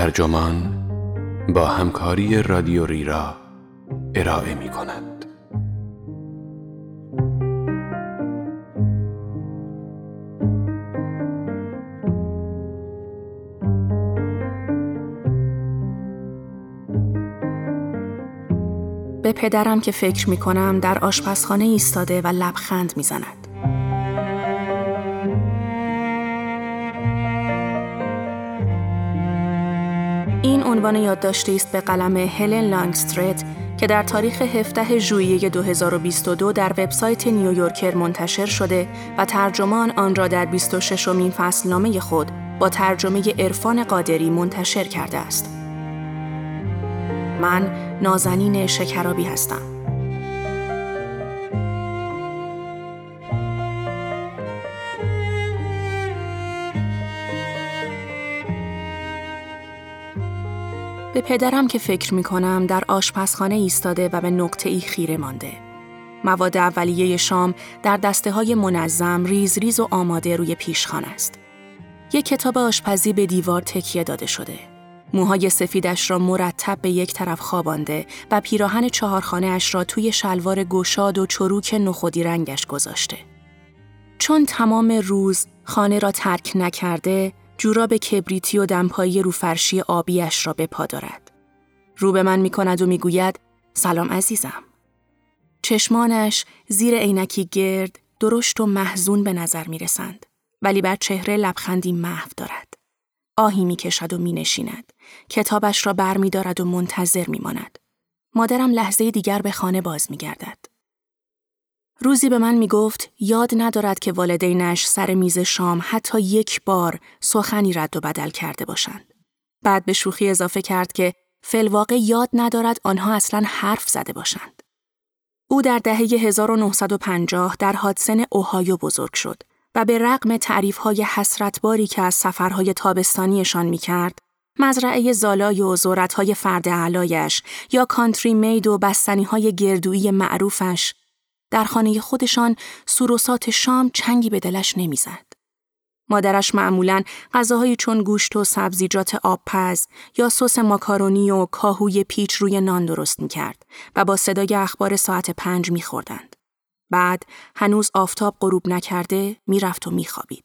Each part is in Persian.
ترجمان با همکاری رادیو ریرا ارائه می کند. به پدرم که فکر می کنم در آشپزخانه ایستاده و لبخند می زند. عنوان یادداشتی است به قلم هلن لانگسترت که در تاریخ 17 ژوئیه 2022 در وبسایت نیویورکر منتشر شده و ترجمان آن را در 26 امین فصلنامه خود با ترجمه عرفان قادری منتشر کرده است. من نازنین شکرابی هستم. به پدرم که فکر می کنم در آشپزخانه ایستاده و به نقطه ای خیره مانده. مواد اولیه شام در دسته های منظم ریز ریز و آماده روی پیشخان است. یک کتاب آشپزی به دیوار تکیه داده شده. موهای سفیدش را مرتب به یک طرف خوابانده و پیراهن چهارخانه اش را توی شلوار گشاد و چروک نخودی رنگش گذاشته. چون تمام روز خانه را ترک نکرده، جوراب کبریتی و دمپایی رو فرشی آبیش را به پا دارد. رو به من می کند و می گوید سلام عزیزم. چشمانش زیر عینکی گرد درشت و محزون به نظر می رسند. ولی بر چهره لبخندی محو دارد. آهی می کشد و می نشیند. کتابش را بر می دارد و منتظر می ماند. مادرم لحظه دیگر به خانه باز می گردد. روزی به من می گفت یاد ندارد که والدینش سر میز شام حتی یک بار سخنی رد و بدل کرده باشند. بعد به شوخی اضافه کرد که فلواقع یاد ندارد آنها اصلا حرف زده باشند. او در دهه 1950 در حادسن اوهایو بزرگ شد و به رغم تعریفهای حسرتباری که از سفرهای تابستانیشان می کرد، مزرعه زالای و زورتهای فرد علایش یا کانتری مید و بستنیهای گردویی معروفش در خانه خودشان سوروسات شام چنگی به دلش نمی‌زد. مادرش معمولا غذاهایی چون گوشت و سبزیجات آبپز یا سس ماکارونی و کاهوی پیچ روی نان درست می کرد و با صدای اخبار ساعت پنج می خوردند. بعد هنوز آفتاب غروب نکرده می‌رفت و میخوابید.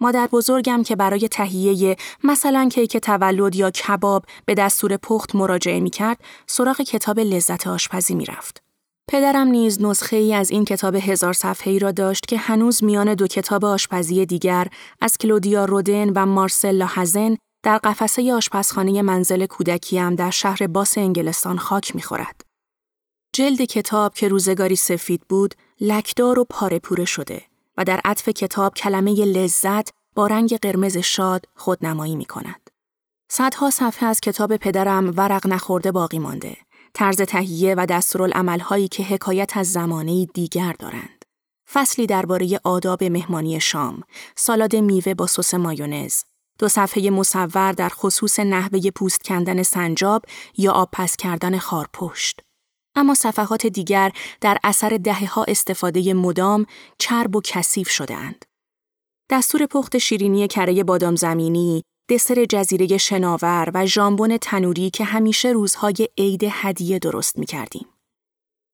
مادر بزرگم که برای تهیه مثلا کیک تولد یا کباب به دستور پخت مراجعه می کرد، سراغ کتاب لذت آشپزی می رفت. پدرم نیز نسخه ای از این کتاب هزار صفحه‌ای را داشت که هنوز میان دو کتاب آشپزی دیگر از کلودیا رودن و مارسل لاهزن در قفسه آشپزخانه منزل کودکیم در شهر باس انگلستان خاک می‌خورد. جلد کتاب که روزگاری سفید بود، لکدار و پاره پوره شده و در عطف کتاب کلمه لذت با رنگ قرمز شاد خودنمایی می کند. صدها صفحه از کتاب پدرم ورق نخورده باقی مانده طرز تهیه و دستورالعملهایی که حکایت از زمانه دیگر دارند. فصلی درباره آداب مهمانی شام، سالاد میوه با سس مایونز، دو صفحه مصور در خصوص نحوه پوست کندن سنجاب یا آب پس کردن خارپشت. اما صفحات دیگر در اثر دهه استفاده مدام چرب و کثیف شدهاند. دستور پخت شیرینی کره بادام زمینی، دسر جزیره شناور و ژامبون تنوری که همیشه روزهای عید هدیه درست می کردیم.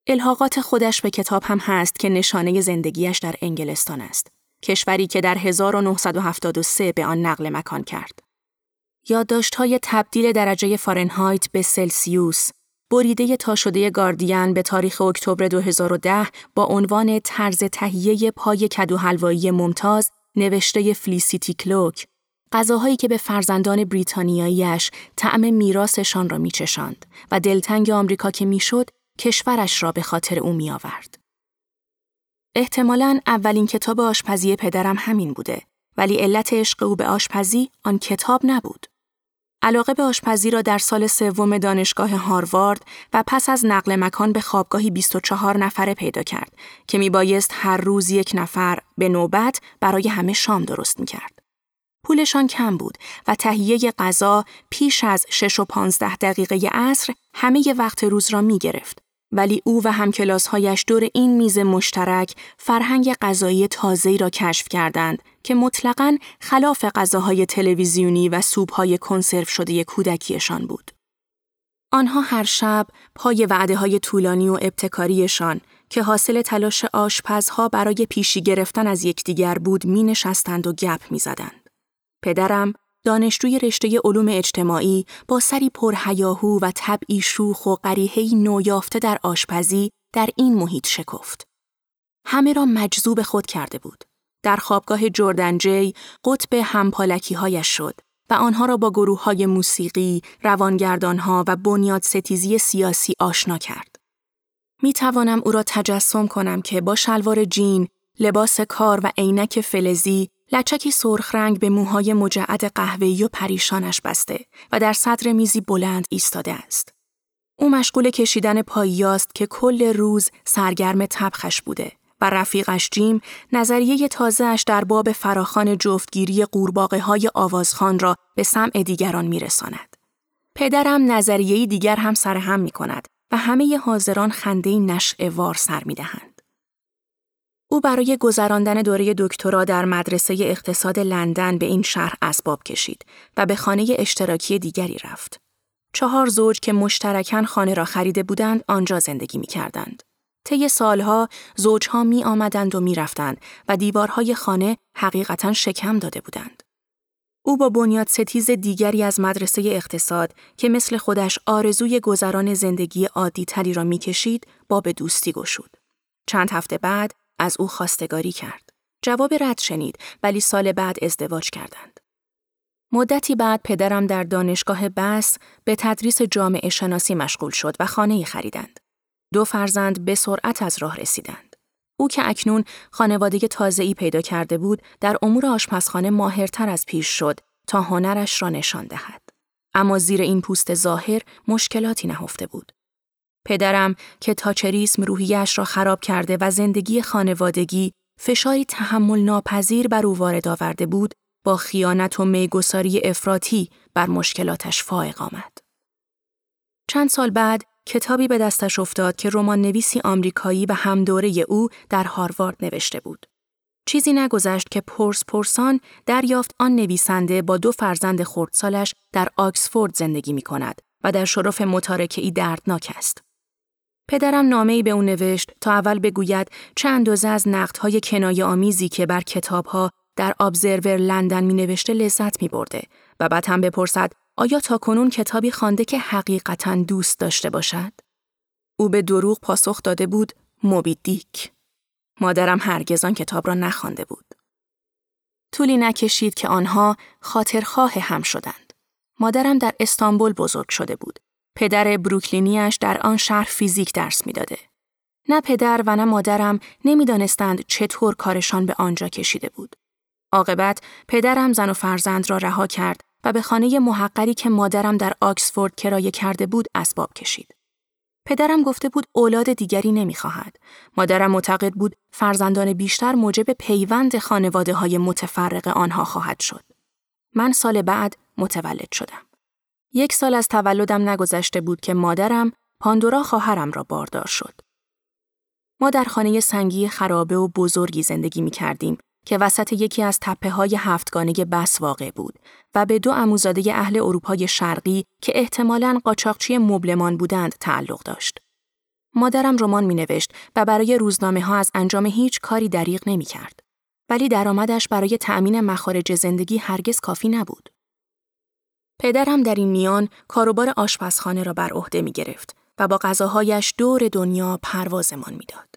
الحاقات خودش به کتاب هم هست که نشانه زندگیش در انگلستان است. کشوری که در 1973 به آن نقل مکان کرد. های تبدیل درجه فارنهایت به سلسیوس، بریده تا شده گاردین به تاریخ اکتبر 2010 با عنوان طرز تهیه پای کدو حلوایی ممتاز نوشته فلیسیتی کلوک غذاهایی که به فرزندان بریتانیاییش طعم میراثشان را میچشاند و دلتنگ آمریکا که می‌شد کشورش را به خاطر او میآورد. احتمالاً اولین کتاب آشپزی پدرم همین بوده ولی علت عشق او به آشپزی آن کتاب نبود. علاقه به آشپزی را در سال سوم دانشگاه هاروارد و پس از نقل مکان به خوابگاهی 24 نفره پیدا کرد که می بایست هر روز یک نفر به نوبت برای همه شام درست می کرد. پولشان کم بود و تهیه غذا پیش از 6 و 15 دقیقه عصر همه وقت روز را می گرفت ولی او و همکلاسهایش دور این میز مشترک فرهنگ غذایی تازه‌ای را کشف کردند که مطلقاً خلاف غذاهای تلویزیونی و سوپهای کنسرو شده کودکیشان بود. آنها هر شب پای وعده های طولانی و ابتکاریشان که حاصل تلاش آشپزها برای پیشی گرفتن از یکدیگر بود می نشستند و گپ می زدند. پدرم دانشجوی رشته علوم اجتماعی با سری پرهیاهو و طبعی شوخ و قریحهی نویافته در آشپزی در این محیط شکفت. همه را مجذوب خود کرده بود. در خوابگاه جردن جی قطب همپالکی هایش شد و آنها را با گروه های موسیقی، روانگردانها و بنیاد ستیزی سیاسی آشنا کرد. می توانم او را تجسم کنم که با شلوار جین، لباس کار و عینک فلزی لچکی سرخ رنگ به موهای مجعد قهوه‌ای و پریشانش بسته و در صدر میزی بلند ایستاده است. او مشغول کشیدن پاییاست که کل روز سرگرم تبخش بوده و رفیقش جیم نظریه تازهش در باب فراخان جفتگیری قورباغه های آوازخان را به سمع دیگران میرساند. پدرم نظریه دیگر هم سرهم می کند و همه حاضران خنده نشع وار سر می دهند. او برای گذراندن دوره دکترا در مدرسه اقتصاد لندن به این شهر اسباب کشید و به خانه اشتراکی دیگری رفت. چهار زوج که مشترکاً خانه را خریده بودند آنجا زندگی می کردند. طی سالها زوجها می آمدند و می رفتند و دیوارهای خانه حقیقتا شکم داده بودند. او با بنیاد ستیز دیگری از مدرسه اقتصاد که مثل خودش آرزوی گذران زندگی عادی تری را می‌کشید با به دوستی گشود. چند هفته بعد از او خواستگاری کرد. جواب رد شنید ولی سال بعد ازدواج کردند. مدتی بعد پدرم در دانشگاه بس به تدریس جامعه شناسی مشغول شد و خانه خریدند. دو فرزند به سرعت از راه رسیدند. او که اکنون خانواده تازه‌ای پیدا کرده بود، در امور آشپزخانه ماهرتر از پیش شد تا هنرش را نشان دهد. اما زیر این پوست ظاهر مشکلاتی نهفته بود. پدرم که تاچریسم روحیش را خراب کرده و زندگی خانوادگی فشاری تحمل ناپذیر بر او وارد آورده بود، با خیانت و میگساری افراطی بر مشکلاتش فائق آمد. چند سال بعد کتابی به دستش افتاد که رمان نویسی آمریکایی و همدوره او در هاروارد نوشته بود. چیزی نگذشت که پرس پرسان دریافت آن نویسنده با دو فرزند خردسالش در آکسفورد زندگی می کند و در شرف متارکه ای دردناک است. پدرم نامه ای به او نوشت تا اول بگوید چه اندازه از نقدهای کنایه آمیزی که بر کتابها در ابزرور لندن می نوشته لذت می برده و بعد هم بپرسد آیا تا کنون کتابی خوانده که حقیقتا دوست داشته باشد؟ او به دروغ پاسخ داده بود موبی دیک. مادرم هرگز آن کتاب را نخوانده بود. طولی نکشید که آنها خاطرخواه هم شدند. مادرم در استانبول بزرگ شده بود. پدر بروکلینیش در آن شهر فیزیک درس می‌داده. نه پدر و نه مادرم نمی‌دانستند چطور کارشان به آنجا کشیده بود. عاقبت پدرم زن و فرزند را رها کرد و به خانه محقری که مادرم در آکسفورد کرایه کرده بود اسباب کشید. پدرم گفته بود اولاد دیگری نمی‌خواهد. مادرم معتقد بود فرزندان بیشتر موجب پیوند خانواده های متفرق آنها خواهد شد. من سال بعد متولد شدم. یک سال از تولدم نگذشته بود که مادرم پاندورا خواهرم را باردار شد. ما در خانه سنگی خرابه و بزرگی زندگی می کردیم که وسط یکی از تپه های هفتگانه بس واقع بود و به دو اموزاده اهل اروپای شرقی که احتمالاً قاچاقچی مبلمان بودند تعلق داشت. مادرم رمان می نوشت و برای روزنامه ها از انجام هیچ کاری دریغ نمی کرد. ولی درآمدش برای تأمین مخارج زندگی هرگز کافی نبود. پدرم در این میان کاروبار آشپزخانه را بر عهده می گرفت و با غذاهایش دور دنیا پروازمان می‌داد.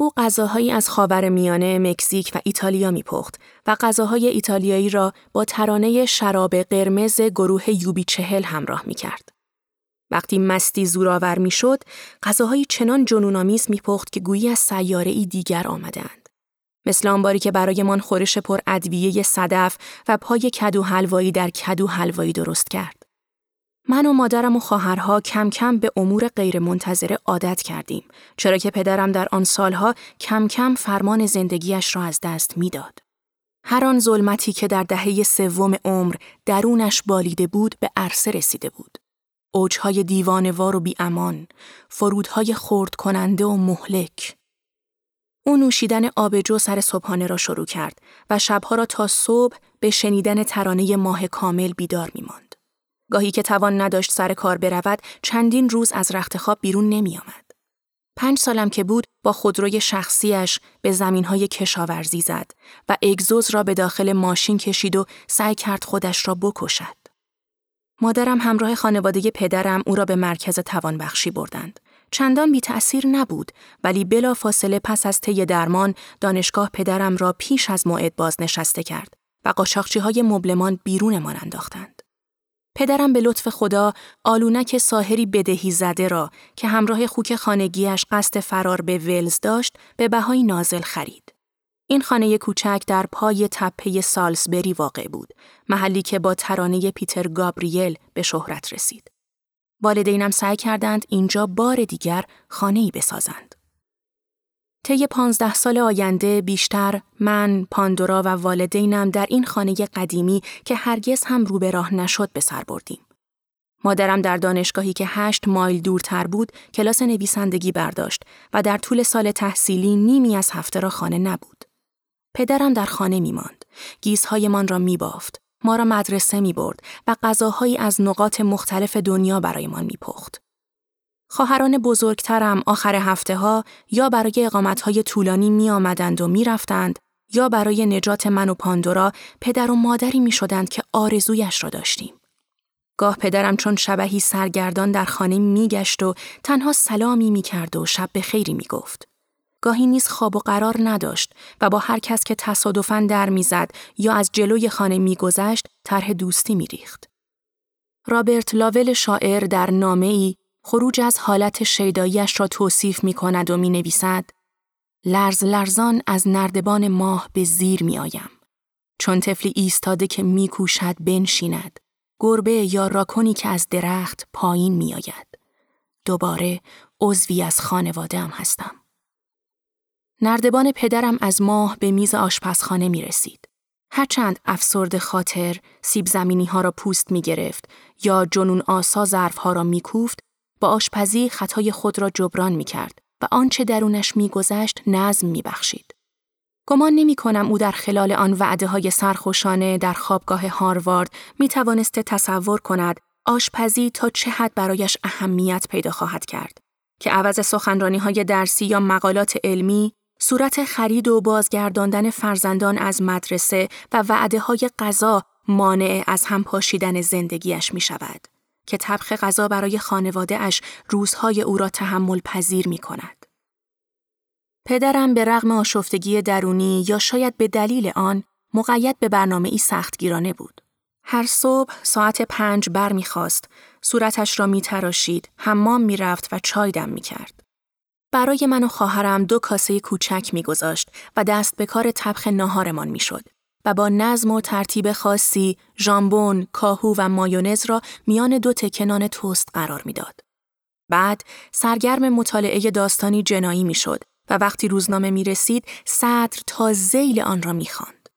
او غذاهایی از خاور میانه، مکزیک و ایتالیا میپخت و غذاهای ایتالیایی را با ترانه شراب قرمز گروه یوبی چهل همراه می کرد. وقتی مستی زورآور می‌شد، غذاهایی چنان جنونآمیز میپخت که گویی از سیاره ای دیگر آمدند. مثل آنباری که برایمان خورش پر ادویه صدف و پای کدو حلوایی در کدو حلوایی درست کرد. من و مادرم و خواهرها کم کم به امور غیرمنتظره عادت کردیم چرا که پدرم در آن سالها کم کم فرمان زندگیش را از دست می‌داد. هر آن ظلمتی که در دهه سوم عمر درونش بالیده بود به عرصه رسیده بود. اوجهای دیوانوار و بیامان، فرودهای خورد کننده و مهلک. او نوشیدن آبجو سر صبحانه را شروع کرد و شبها را تا صبح به شنیدن ترانه ماه کامل بیدار می ماند. گاهی که توان نداشت سر کار برود چندین روز از رخت خواب بیرون نمی آمد. پنج سالم که بود با خودروی شخصیش به زمینهای کشاورزی زد و اگزوز را به داخل ماشین کشید و سعی کرد خودش را بکشد. مادرم همراه خانواده پدرم او را به مرکز توانبخشی بردند. چندان بی تأثیر نبود ولی بلا فاصله پس از طی درمان دانشگاه پدرم را پیش از موعد بازنشسته کرد و قاچاقچی های مبلمان بیرونمان انداختند. پدرم به لطف خدا آلونک ساهری بدهی زده را که همراه خوک خانگیش قصد فرار به ولز داشت به بهای نازل خرید. این خانه کوچک در پای تپه سالسبری واقع بود، محلی که با ترانه پیتر گابریل به شهرت رسید. والدینم سعی کردند اینجا بار دیگر خانه ای بسازند. طی پانزده سال آینده بیشتر من، پاندورا و والدینم در این خانه قدیمی که هرگز هم رو به راه نشد به سر بردیم. مادرم در دانشگاهی که هشت مایل دورتر بود کلاس نویسندگی برداشت و در طول سال تحصیلی نیمی از هفته را خانه نبود. پدرم در خانه می ماند. گیزهایمان را می بافت. ما را مدرسه می برد و غذاهایی از نقاط مختلف دنیا برایمان می پخت. خواهران بزرگترم آخر هفته ها یا برای اقامت های طولانی می آمدند و می رفتند یا برای نجات من و پاندورا پدر و مادری می شدند که آرزویش را داشتیم. گاه پدرم چون شبهی سرگردان در خانه می گشت و تنها سلامی می کرد و شب به خیری می گفت. گاهی نیز خواب و قرار نداشت و با هر کس که تصادفاً در می‌زد یا از جلوی خانه میگذشت طرح دوستی میریخت. رابرت لاول شاعر در نامه ای خروج از حالت شیداییش را توصیف می کند و می نویسد لرز لرزان از نردبان ماه به زیر می آیم. چون طفلی ایستاده که می کوشد بنشیند. گربه یا راکنی که از درخت پایین می آید. دوباره عضوی از خانواده هم هستم. نردبان پدرم از ماه به میز آشپزخانه می رسید. هرچند افسرد خاطر سیب زمینی ها را پوست می گرفت یا جنون آسا ظرف ها را می کوفت با آشپزی خطای خود را جبران می کرد و آنچه درونش می گذشت نظم می بخشید. گمان نمی کنم او در خلال آن وعده های سرخوشانه در خوابگاه هاروارد می توانسته تصور کند آشپزی تا چه حد برایش اهمیت پیدا خواهد کرد که عوض سخنرانی های درسی یا مقالات علمی صورت خرید و بازگرداندن فرزندان از مدرسه و وعده های غذا مانع از هم پاشیدن زندگیش می شود که طبخ غذا برای خانواده اش روزهای او را تحمل پذیر می کند. پدرم به رغم آشفتگی درونی یا شاید به دلیل آن مقید به برنامه ای سختگیرانه بود. هر صبح ساعت پنج بر می خواست، صورتش را می تراشید، حمام می رفت و چای دم می کرد. برای من و خواهرم دو کاسه کوچک میگذاشت و دست به کار طبخ ناهارمان می‌شد و با نظم و ترتیب خاصی ژامبون، کاهو و مایونز را میان دو تکنان توست قرار می‌داد. بعد سرگرم مطالعه داستانی جنایی می‌شد و وقتی روزنامه می رسید صدر تا زیل آن را می‌خواند.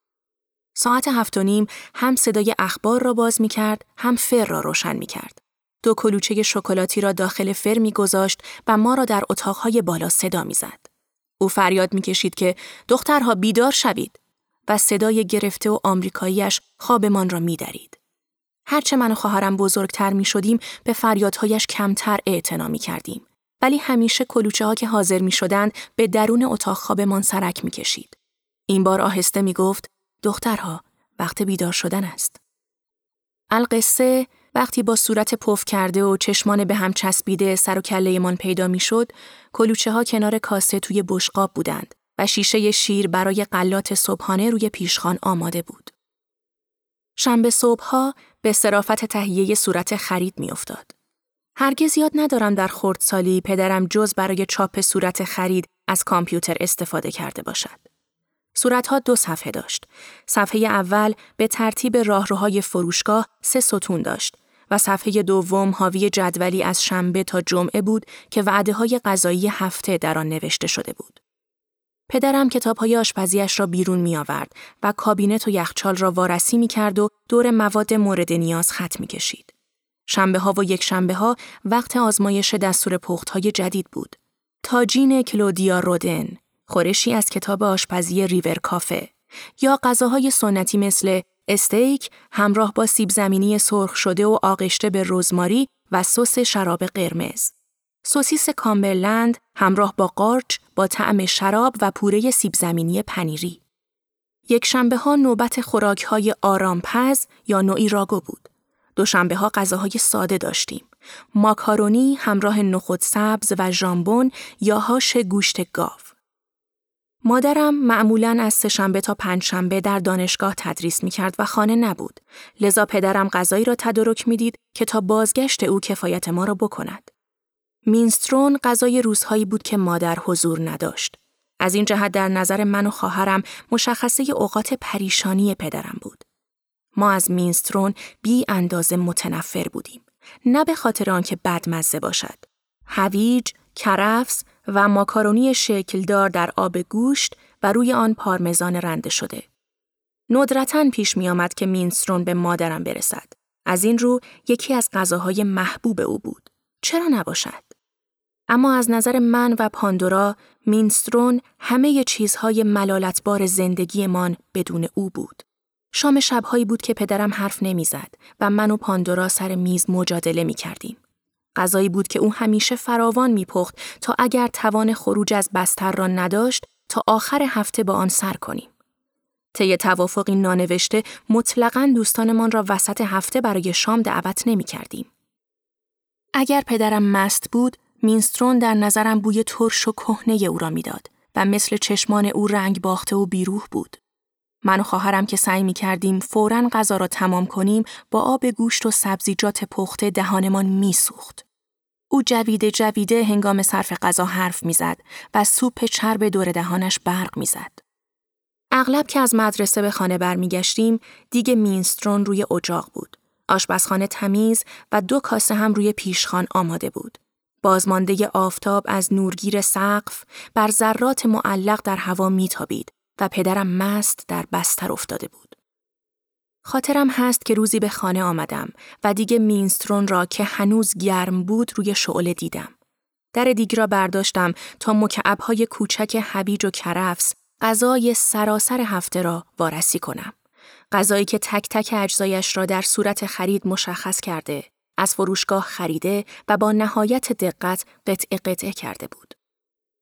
ساعت هفت و نیم هم صدای اخبار را باز می کرد هم فر را روشن می کرد. دو کلوچه شکلاتی را داخل فر گذاشت و ما را در اتاقهای بالا صدا می‌زد. او فریاد می‌کشید که دخترها بیدار شوید و صدای گرفته و آمریکاییش خوابمان را میدرید. هرچه من و خواهرم بزرگتر می شدیم به فریادهایش کمتر اعتنا می کردیم. ولی همیشه کلوچه ها که حاضر می شدند به درون اتاق خوابمان سرک می کشید. این بار آهسته می گفت دخترها وقت بیدار شدن است. القصه وقتی با صورت پف کرده و چشمان به هم چسبیده سر و کله پیدا می‌شد، کلوچه ها کنار کاسه توی بشقاب بودند و شیشه شیر برای قلات صبحانه روی پیشخان آماده بود. شنبه صبحها به صرافت تهیه صورت خرید میافتاد. هرگز یاد ندارم در خردسالی پدرم جز برای چاپ صورت خرید از کامپیوتر استفاده کرده باشد. صورتها دو صفحه داشت. صفحه اول به ترتیب راهروهای فروشگاه سه ستون داشت و صفحه دوم حاوی جدولی از شنبه تا جمعه بود که وعده های غذایی هفته در آن نوشته شده بود. پدرم کتاب های آشپزیش را بیرون می آورد و کابینت و یخچال را وارسی می کرد و دور مواد مورد نیاز خط می کشید. شنبه ها و یک شنبه ها وقت آزمایش دستور پخت های جدید بود. تاجین کلودیا رودن، خورشی از کتاب آشپزی ریور کافه یا غذاهای سنتی مثل استیک همراه با سیب زمینی سرخ شده و آغشته به رزماری و سس شراب قرمز. سوسیس کامبرلند همراه با قارچ با طعم شراب و پوره سیب زمینی پنیری. یک شنبه ها نوبت خوراک های آرامپز یا نوعی راگو بود. دوشنبه ها غذاهای ساده داشتیم. ماکارونی همراه نخود سبز و ژامبون یا هاش گوشت گاو. مادرم معمولا از سهشنبه تا پنجشنبه در دانشگاه تدریس می کرد و خانه نبود. لذا پدرم غذایی را تدارک می‌دید که تا بازگشت او کفایت ما را بکند. مینسترون غذای روزهایی بود که مادر حضور نداشت. از این جهت در نظر من و خواهرم مشخصه اوقات پریشانی پدرم بود. ما از مینسترون بی اندازه متنفر بودیم. نه به خاطر آنکه بدمزه باشد. هویج، کرفس و ماکارونی شکلدار در آب گوشت و روی آن پارمزان رنده شده. ندرتا پیش می آمد که مینسترون به مادرم برسد. از این رو یکی از غذاهای محبوب او بود. چرا نباشد؟ اما از نظر من و پاندورا مینسترون همه چیزهای ملالتبار زندگیمان بدون او بود. شام شبهایی بود که پدرم حرف نمی‌زد و من و پاندورا سر میز مجادله می کردیم. غذایی بود که او همیشه فراوان میپخت تا اگر توان خروج از بستر را نداشت تا آخر هفته با آن سر کنیم. طی توافقی نانوشته مطلقا دوستانمان را وسط هفته برای شام دعوت نمی کردیم. اگر پدرم مست بود، مینسترون در نظرم بوی ترش و کهنه او را می‌داد و مثل چشمان او رنگ باخته و بیروح بود. من و خواهرم که سعی می کردیم فوراً غذا را تمام کنیم با آب گوشت و سبزیجات پخته دهانمان می سوخت. او جویده جویده هنگام صرف غذا حرف می‌زد و سوپ چرب دور دهانش برق می‌زد. اغلب که از مدرسه به خانه برمیگشتیم دیگه مینسترون روی اجاق بود. آشپزخانه تمیز و دو کاسه هم روی پیشخان آماده بود. بازمانده آفتاب از نورگیر سقف بر ذرات معلق در هوا میتابید پدرم مست در بستر افتاده بود. خاطرم هست که روزی به خانه آمدم و دیگه مینسترون را که هنوز گرم بود روی شعله دیدم. در دیگ را برداشتم تا مکعبهای کوچک هویج و کرفس غذای سراسر هفته را وارسی کنم. غذایی که تک تک اجزایش را در صورت خرید مشخص کرده، از فروشگاه خریده و با نهایت دقت قطع قطعه کرده بود.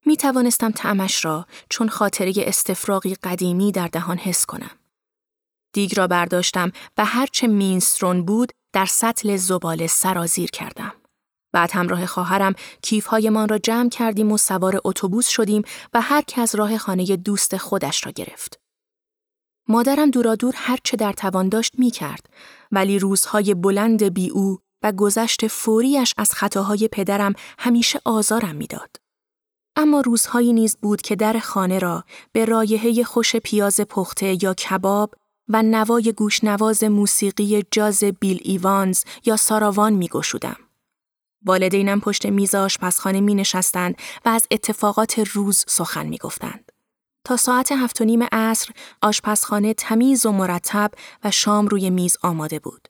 می توانستم تعمش را چون خاطره استفراغی قدیمی در دهان حس کنم. دیگ را برداشتم و هرچه مینسترون بود در سطل زباله سرازیر کردم. بعد همراه خواهرم کیفهایمان را جمع کردیم و سوار اتوبوس شدیم و هر از راه خانه دوست خودش را گرفت. مادرم دورادور هر چه در توان داشت می کرد ولی روزهای بلند بی او و گذشت فوریش از خطاهای پدرم همیشه آزارم می‌داد. اما روزهایی نیز بود که در خانه را به رایحه خوش پیاز پخته یا کباب و نوای گوشنواز موسیقی جاز بیل ایوانز یا ساراوان می گشودم. والدینم پشت میز آشپزخانه می نشستند و از اتفاقات روز سخن می گفتند. تا ساعت هفت و نیم عصر آشپزخانه تمیز و مرتب و شام روی میز آماده بود.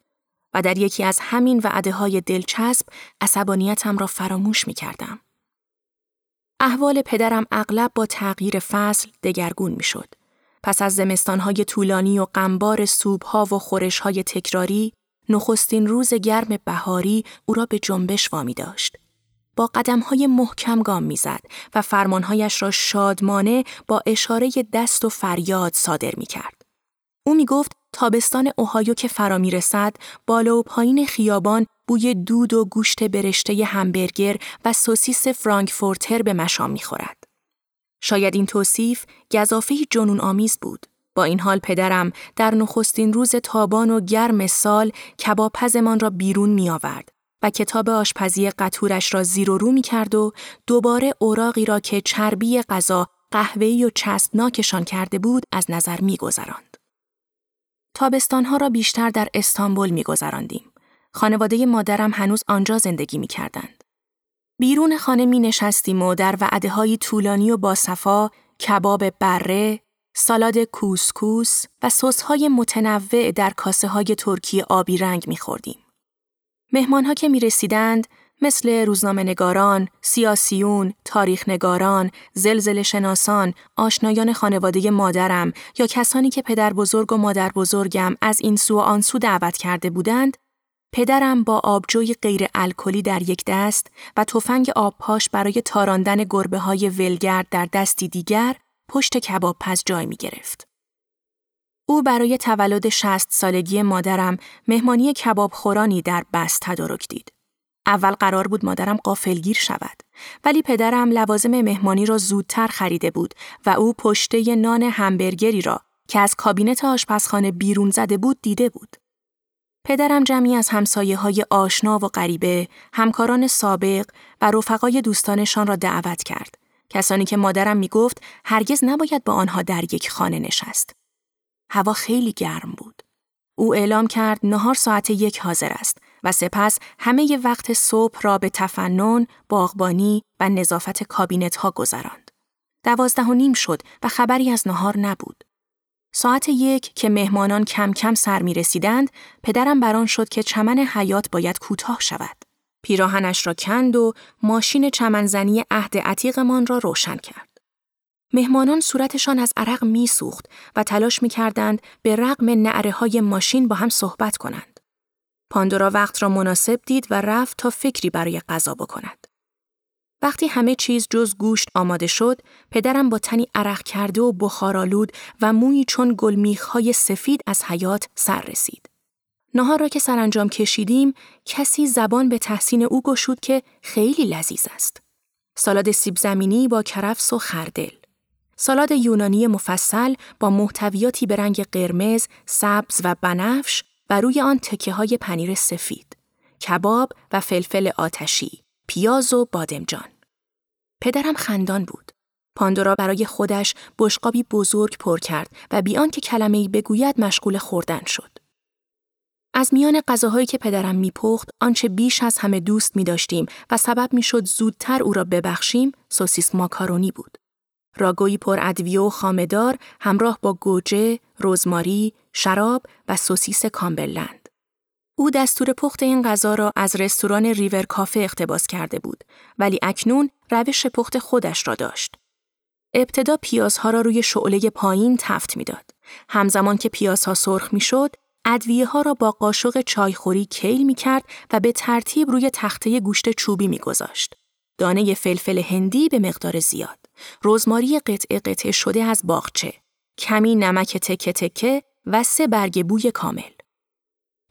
و در یکی از همین وعده های دلچسب عصبانیتم را فراموش می کردم. احوال پدرم اغلب با تغییر فصل دگرگون می شد. پس از زمستانهای طولانی و قنبار سوبها و خورشهای تکراری، نخستین روز گرم بهاری او را به جنبش وامی داشت. با قدمهای محکم گام می‌زد و فرمانهایش را شادمانه با اشاره دست و فریاد صادر می کرد. او می گفت تابستان اوهایو که فرا می رسد، بالا و پایین خیابان بوی دود و گوشت برشته همبرگر و سوسیس فرانکفورتر به مشام می خورد. شاید این توصیف گذافه جنون آمیز بود. با این حال پدرم در نخستین روز تابان و گرم سال کبابپزمان را بیرون می آورد و کتاب آشپزی قطورش را زیر و رو می کرد و دوباره اوراقی را که چربی غذا قهوه‌ای و چسبناکشان کرده بود از نظر می گذراند. تابستانها را بیشتر در استانبول می گذراندیم. خانواده مادرم هنوز آنجا زندگی می کردند. بیرون خانه می نشستیم و در وعده های طولانی و باصفا کباب بره، سالاد کوسکوس و سس های متنوع در کاسه های ترکی آبی رنگ می خوردیم. مهمانها که می رسیدند مثل روزنامه نگاران، سیاسیون، تاریخ نگاران، زلزل شناسان، آشنایان خانواده مادرم یا کسانی که پدر بزرگ و مادر بزرگم از این سو و آن سو دعوت کرده بودند، پدرم با آبجوی غیر الکلی در یک دست و تفنگ آبپاش برای تاراندن گربه های ولگرد در دستی دیگر پشت کباب پز جای می گرفت. او برای تولد شست سالگی مادرم مهمانی کباب خورانی در بست تدارک دید. اول قرار بود مادرم قافلگیر شود ولی پدرم لوازم مهمانی را زودتر خریده بود و او پشته نان همبرگری را که از کابینت آشپزخانه بیرون زده بود دیده بود. پدرم جمعی از همسایه های آشنا و غریبه، همکاران سابق و رفقای دوستانشان را دعوت کرد. کسانی که مادرم می گفت هرگز نباید با آنها در یک خانه نشست. هوا خیلی گرم بود. او اعلام کرد نهار ساعت یک حاضر است و سپس همه ی وقت صبح را به تفنن، باغبانی و نظافت کابینت ها گذراند. دوازده و نیم شد و خبری از نهار نبود. ساعت یک که مهمانان کم کم سر می رسیدند، پدرم بران شد که چمن حیات باید کوتاه شود. پیراهنش را کند و ماشین چمنزنی عهد عتیقمان را روشن کرد. مهمانان صورتشان از عرق میسوخت و تلاش می‌کردند به رغم نعره های ماشین با هم صحبت کنند. پاندورا وقت را مناسب دید و رفت تا فکری برای غذا بکند. وقتی همه چیز جز گوشت آماده شد، پدرم با تنی عرق کرده و بخارالود و مویی چون گلمیخهای سفید از حیات سر رسید. نهار را که سرانجام کشیدیم، کسی زبان به تحسین او گشود که خیلی لذیذ است. سالاد سیب زمینی با کرفس و خردل. سالاد یونانی مفصل با محتویاتی به رنگ قرمز، سبز و بنفش و روی آن تکه های پنیر سفید. کباب و فلفل آتشی. پیاز و بادمجان. پدرم خندان بود. پاندورا برای خودش بشقابی بزرگ پر کرد و بیان که کلمه‌ای بگوید مشغول خوردن شد. از میان غذاهایی که پدرم میپخت آنچه بیش از همه دوست می داشتیم و سبب می شد زودتر او را ببخشیم سوسیس ماکارونی بود. راگویی پر ادویه و خامدار همراه با گوجه، رزماری، شراب و سوسیس کامبلند. او دستور پخت این غذا را از رستوران ریور کافه اقتباس کرده بود ولی اکنون روش پخت خودش را داشت. ابتدا پیازها را روی شعله پایین تفت می‌داد. همزمان که پیازها سرخ می‌شد، ادویه ها را با قاشق چایخوری کیل می کرد و به ترتیب روی تخته گوشت چوبی می گذاشت. دانه فلفل هندی به مقدار زیاد. رزماری قطعه قطعه شده از باغچه. کمی نمک تکه تکه و سه برگ بوی کامل.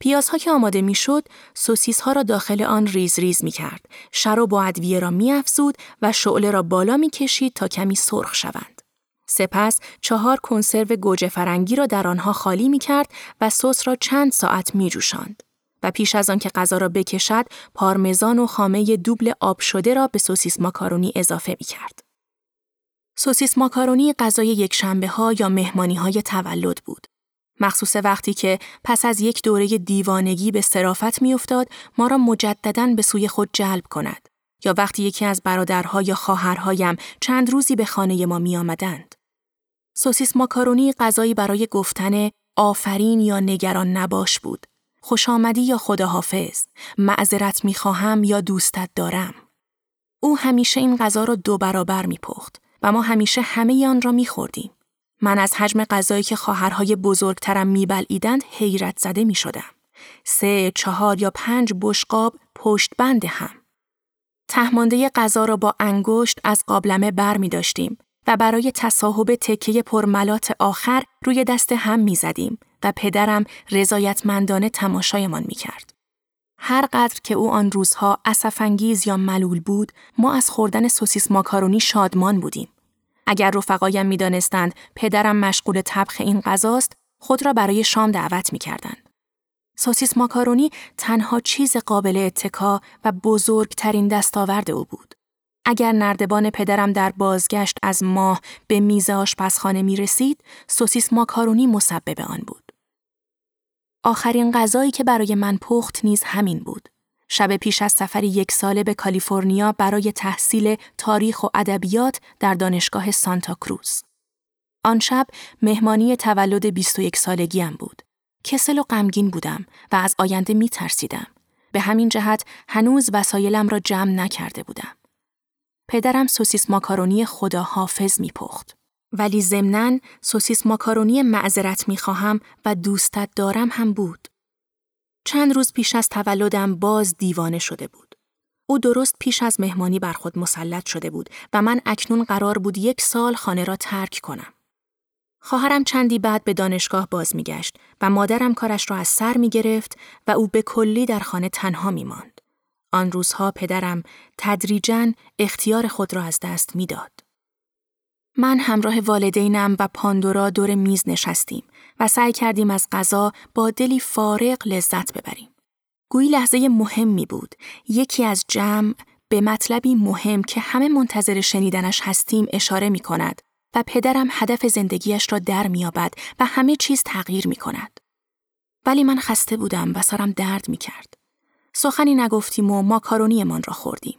پیازها که آماده می‌شد، سوسیس ها را داخل آن ریز ریز می کرد. شراب و ادویه را می افزود و شعله را بالا می کشید تا کمی سرخ شوند. سپس چهار کنسرو گوجه فرنگی را در آنها خالی می کرد و سس را چند ساعت می جوشاند. و پیش از آن که غذا را بکشد، پارمزان و خامه دوبل آب شده را به سوسیس ماکارونی اضافه می کرد. سوسیس ماکارونی غذای یک شنبه ها یا مهمانی های تولد بود. مخصوص وقتی که پس از یک دوره دیوانگی به صرافت میافتاد ما را مجددا به سوی خود جلب کند یا وقتی یکی از برادرها یا خواهرهایم چند روزی به خانه ما می آمدند. سوسیس ماکارونی غذایی برای گفتن آفرین یا نگران نباش بود. خوش آمدی یا خداحافظ، معذرت می خواهم یا دوستت دارم. او همیشه این غذا را دو برابر می پخت و ما همیشه همه آن را می خوردیم. من از حجم غذایی که خواهرهای بزرگترم میبلعیدند حیرت زده می شدم. سه، چهار یا پنج بشقاب پشت بند هم. تهمانده غذا را با انگشت از قابلمه بر می داشتیم و برای تصاحب تکه پرملات آخر روی دست هم می زدیم و پدرم رضایتمندانه تماشایمان می کرد. هر قدر که او آن روزها اسفنگیز یا ملول بود، ما از خوردن سوسیس ماکارونی شادمان بودیم. اگر رفقایم می‌دانستند پدرم مشغول طبخ این غذاست، خود را برای شام دعوت می کردند. سوسیس ماکارونی تنها چیز قابل اتکا و بزرگترین دستاورد او بود. اگر نردبان پدرم در بازگشت از ماه به میز آشپزخانه می رسید، سوسیس ماکارونی مسبب آن بود. آخرین غذایی که برای من پخت نیز همین بود. شب پیش از سفری یک ساله به کالیفرنیا برای تحصیل تاریخ و ادبیات در دانشگاه سانتا کروز. آن شب مهمانی تولد 21 سالگیم بود. کسل و غمگین بودم و از آینده می ترسیدم. به همین جهت هنوز وسایلم را جمع نکرده بودم. پدرم سوسیس ماکارونی خدا حافظ میپخت. ولی ضمناً سوسیس ماکارونی معذرت می‌خواهم و دوستت دارم هم بود. چند روز پیش از تولدم باز دیوانه شده بود. او درست پیش از مهمانی بر خود مسلط شده بود و من اکنون قرار بود یک سال خانه را ترک کنم. خواهرم چندی بعد به دانشگاه باز میگشت و مادرم کارش را از سر می گرفت و او به کلی در خانه تنها می ماند. آن روزها پدرم تدریجا اختیار خود را از دست می‌داد. من همراه والدینم و پاندورا دور میز نشستیم و سعی کردیم از غذا با دلی فارغ لذت ببریم. گویی لحظه مهمی بود. یکی از جمع به مطلبی مهم که همه منتظر شنیدنش هستیم اشاره می کند و پدرم هدف زندگیش را در میابد و همه چیز تغییر می کند. ولی من خسته بودم و سرم درد می کرد. سخنی نگفتیم و ماکارونیمان را خوردیم.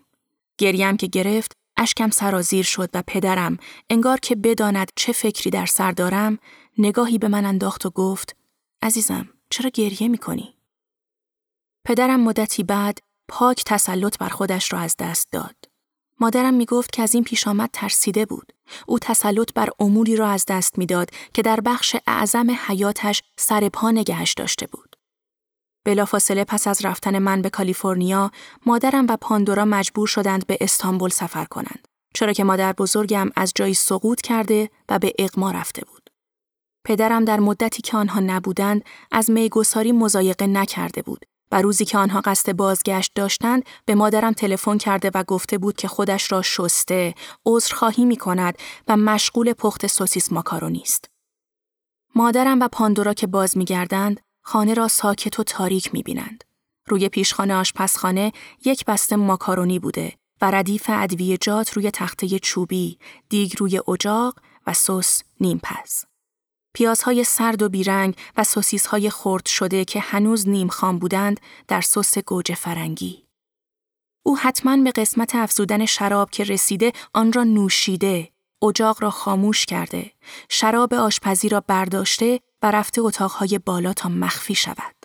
گریم که گرفت اشکم سرازیر شد و پدرم انگار که بداند چه فکری در سر دارم نگاهی به من انداخت و گفت عزیزم چرا گریه می کنی؟ پدرم مدتی بعد پاک تسلط بر خودش را از دست داد. مادرم می گفت که از این پیش آمد ترسیده بود. او تسلط بر اموری را از دست می‌داد که در بخش اعظم حیاتش سر پا نگهش داشته بود. بلافاصله پس از رفتن من به کالیفرنیا، مادرم و پاندورا مجبور شدند به استانبول سفر کنند. چرا که مادر بزرگم از جایی سقوط کرده و به اقما رفته بود. پدرم در مدتی که آنها نبودند از میگساری مزایقه نکرده بود و روزی که آنها قصد بازگشت داشتند به مادرم تلفن کرده و گفته بود که خودش را شسته، عذرخواهی می کند و مشغول پخت سوسیس ماکارونی است. مادرم و پاندورا که باز می گردند، خانه را ساکت و تاریک می بینند. روی پیشخانه آشپزخانه یک بسته ماکارونی بوده و ردیف ادویجات روی تخته چوبی، دیگ روی اجاق و سس نیمپز. پیازهای سرد و بیرنگ و سوسیسهای خرد شده که هنوز نیم خام بودند در سس گوجه فرنگی. او حتما به قسمت افزودن شراب که رسیده آن را نوشیده، اجاق را خاموش کرده، شراب آشپزی را برداشته و رفته اتاقهای بالا تا مخفی شود.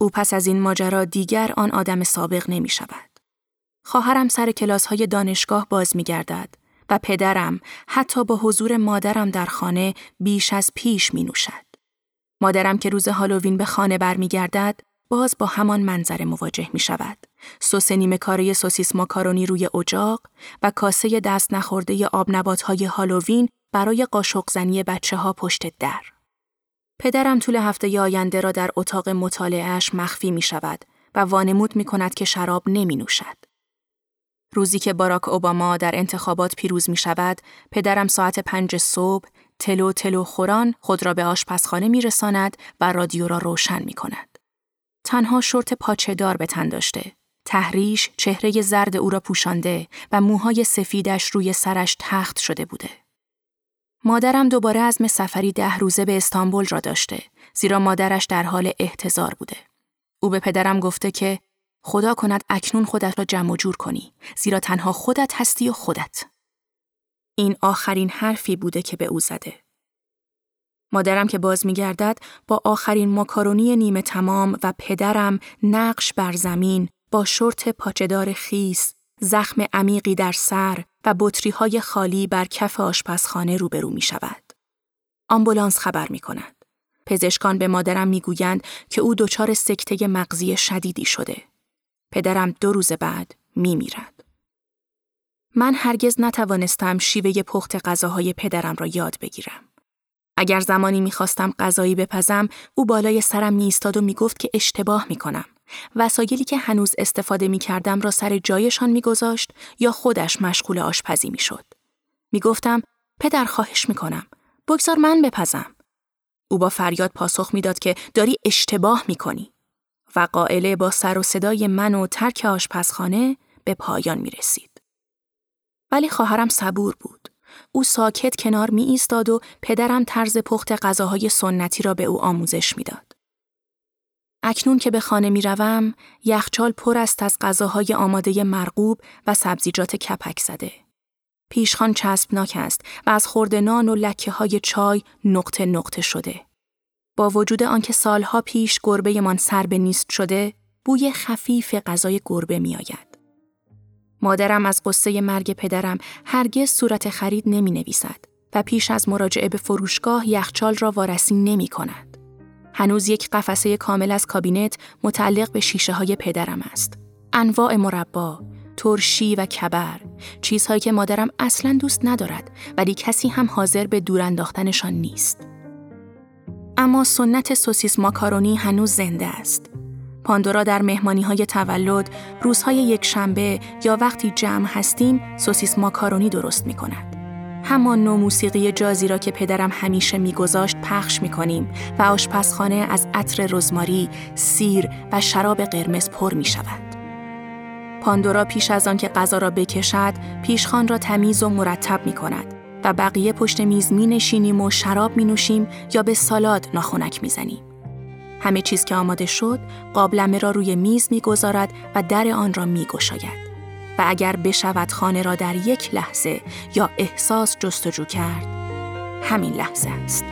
او پس از این ماجرا دیگر آن آدم سابق نمی شود. خواهرم سر کلاس های دانشگاه باز می گردد و پدرم حتی با حضور مادرم در خانه بیش از پیش می نوشد. مادرم که روز هالووین به خانه برمیگردد باز با همان منظره مواجه می شود. سس نیمه کاره سوسیس ماکارونی روی اجاق و کاسه دست نخورده آب نبات های هالووین برای قاشق زنی بچه ها پشت در. پدرم طول هفته آینده را در اتاق مطالعهش مخفی می شود و وانمود می کند که شراب نمی نوشد. روزی که باراک اوباما در انتخابات پیروز می شود، پدرم ساعت پنج صبح تلو تلو خوران خود را به آشپزخانه می رساند و رادیو را روشن می کند. تنها شورت پاچه دار به تن داشته. تحریش چهره زرد او را پوشانده و موهای سفیدش روی سرش تخت شده بوده. مادرم دوباره از سفری ده روزه به استانبول را داشته زیرا مادرش در حال احتضار بوده. او به پدرم گفته که خدا کند اکنون خودت را جمع جور کنی زیرا تنها خودت هستی و خودت. این آخرین حرفی بوده که به او زده. مادرم که باز میگردد با آخرین ماکارونی نیمه تمام و پدرم نقش بر زمین با شرط پاچدار خیس، زخم عمیقی در سر و بطری های خالی بر کف آشپزخانه روبرو می شود. آمبولانس خبر می کند. پزشکان به مادرم می گویند که او دچار سکته مغزی شدیدی شده. پدرم دو روز بعد می میرد. من هرگز نتوانستم شیوه پخت غذاهای پدرم را یاد بگیرم. اگر زمانی می‌خواستم غذایی بپزم او بالای سرم میایستاد و می‌گفت که اشتباه می‌کنم. وسایلی که هنوز استفاده می‌کردم را سر جایشان میگذاشت یا خودش مشغول آشپزی می‌شد. می‌گفتم پدر خواهش می‌کنم. بگذار من بپزم. او با فریاد پاسخ می‌داد که داری اشتباه می‌کنی. و قائله با سر و صدای من و ترک آشپزخانه به پایان می رسید. ولی خواهرم صبور بود. او ساکت کنار می ایستاد و پدرم طرز پخت غذاهای سنتی را به او آموزش می‌داد. اکنون که به خانه می روم، یخچال پر است از غذاهای آماده مرغوب و سبزیجات کپک زده. پیشخان چسبناک است و از خورد نان و لکه های چای نقطه نقطه شده. با وجود آنکه سالها پیش گربه من سر به نیست شده، بوی خفیف غذای گربه می آید. مادرم از قصه مرگ پدرم هرگز صورت خرید نمی نویسد و پیش از مراجعه به فروشگاه یخچال را وارسی نمی کند. هنوز یک قفسه کامل از کابینت متعلق به شیشه های پدرم است. انواع مربا، ترشی و کبر، چیزهایی که مادرم اصلا دوست ندارد ولی کسی هم حاضر به دور انداختنشان نیست. اما سنت سوسیس ماکارونی هنوز زنده است. پاندورا در مهمانی های تولد، روزهای یک شنبه یا وقتی جمع هستیم سوسیس ماکارونی درست می کند. همان نوع موسیقی جازی را که پدرم همیشه میگذاشت پخش می کنیم و آشپزخانه از عطر رزماری، سیر و شراب قرمز پر می شود. پاندورا پیش از آن که غذا را بکشد، پیشخان را تمیز و مرتب می کند و بقیه پشت میز می نشینیم و شراب می نوشیم یا به سالاد ناخونک می زنیم. همه چیز که آماده شد، قابلمه را روی میز می گذارد و در آن را می گشاید. و اگر بشود خانه را در یک لحظه یا احساس جستجو کرد، همین لحظه است.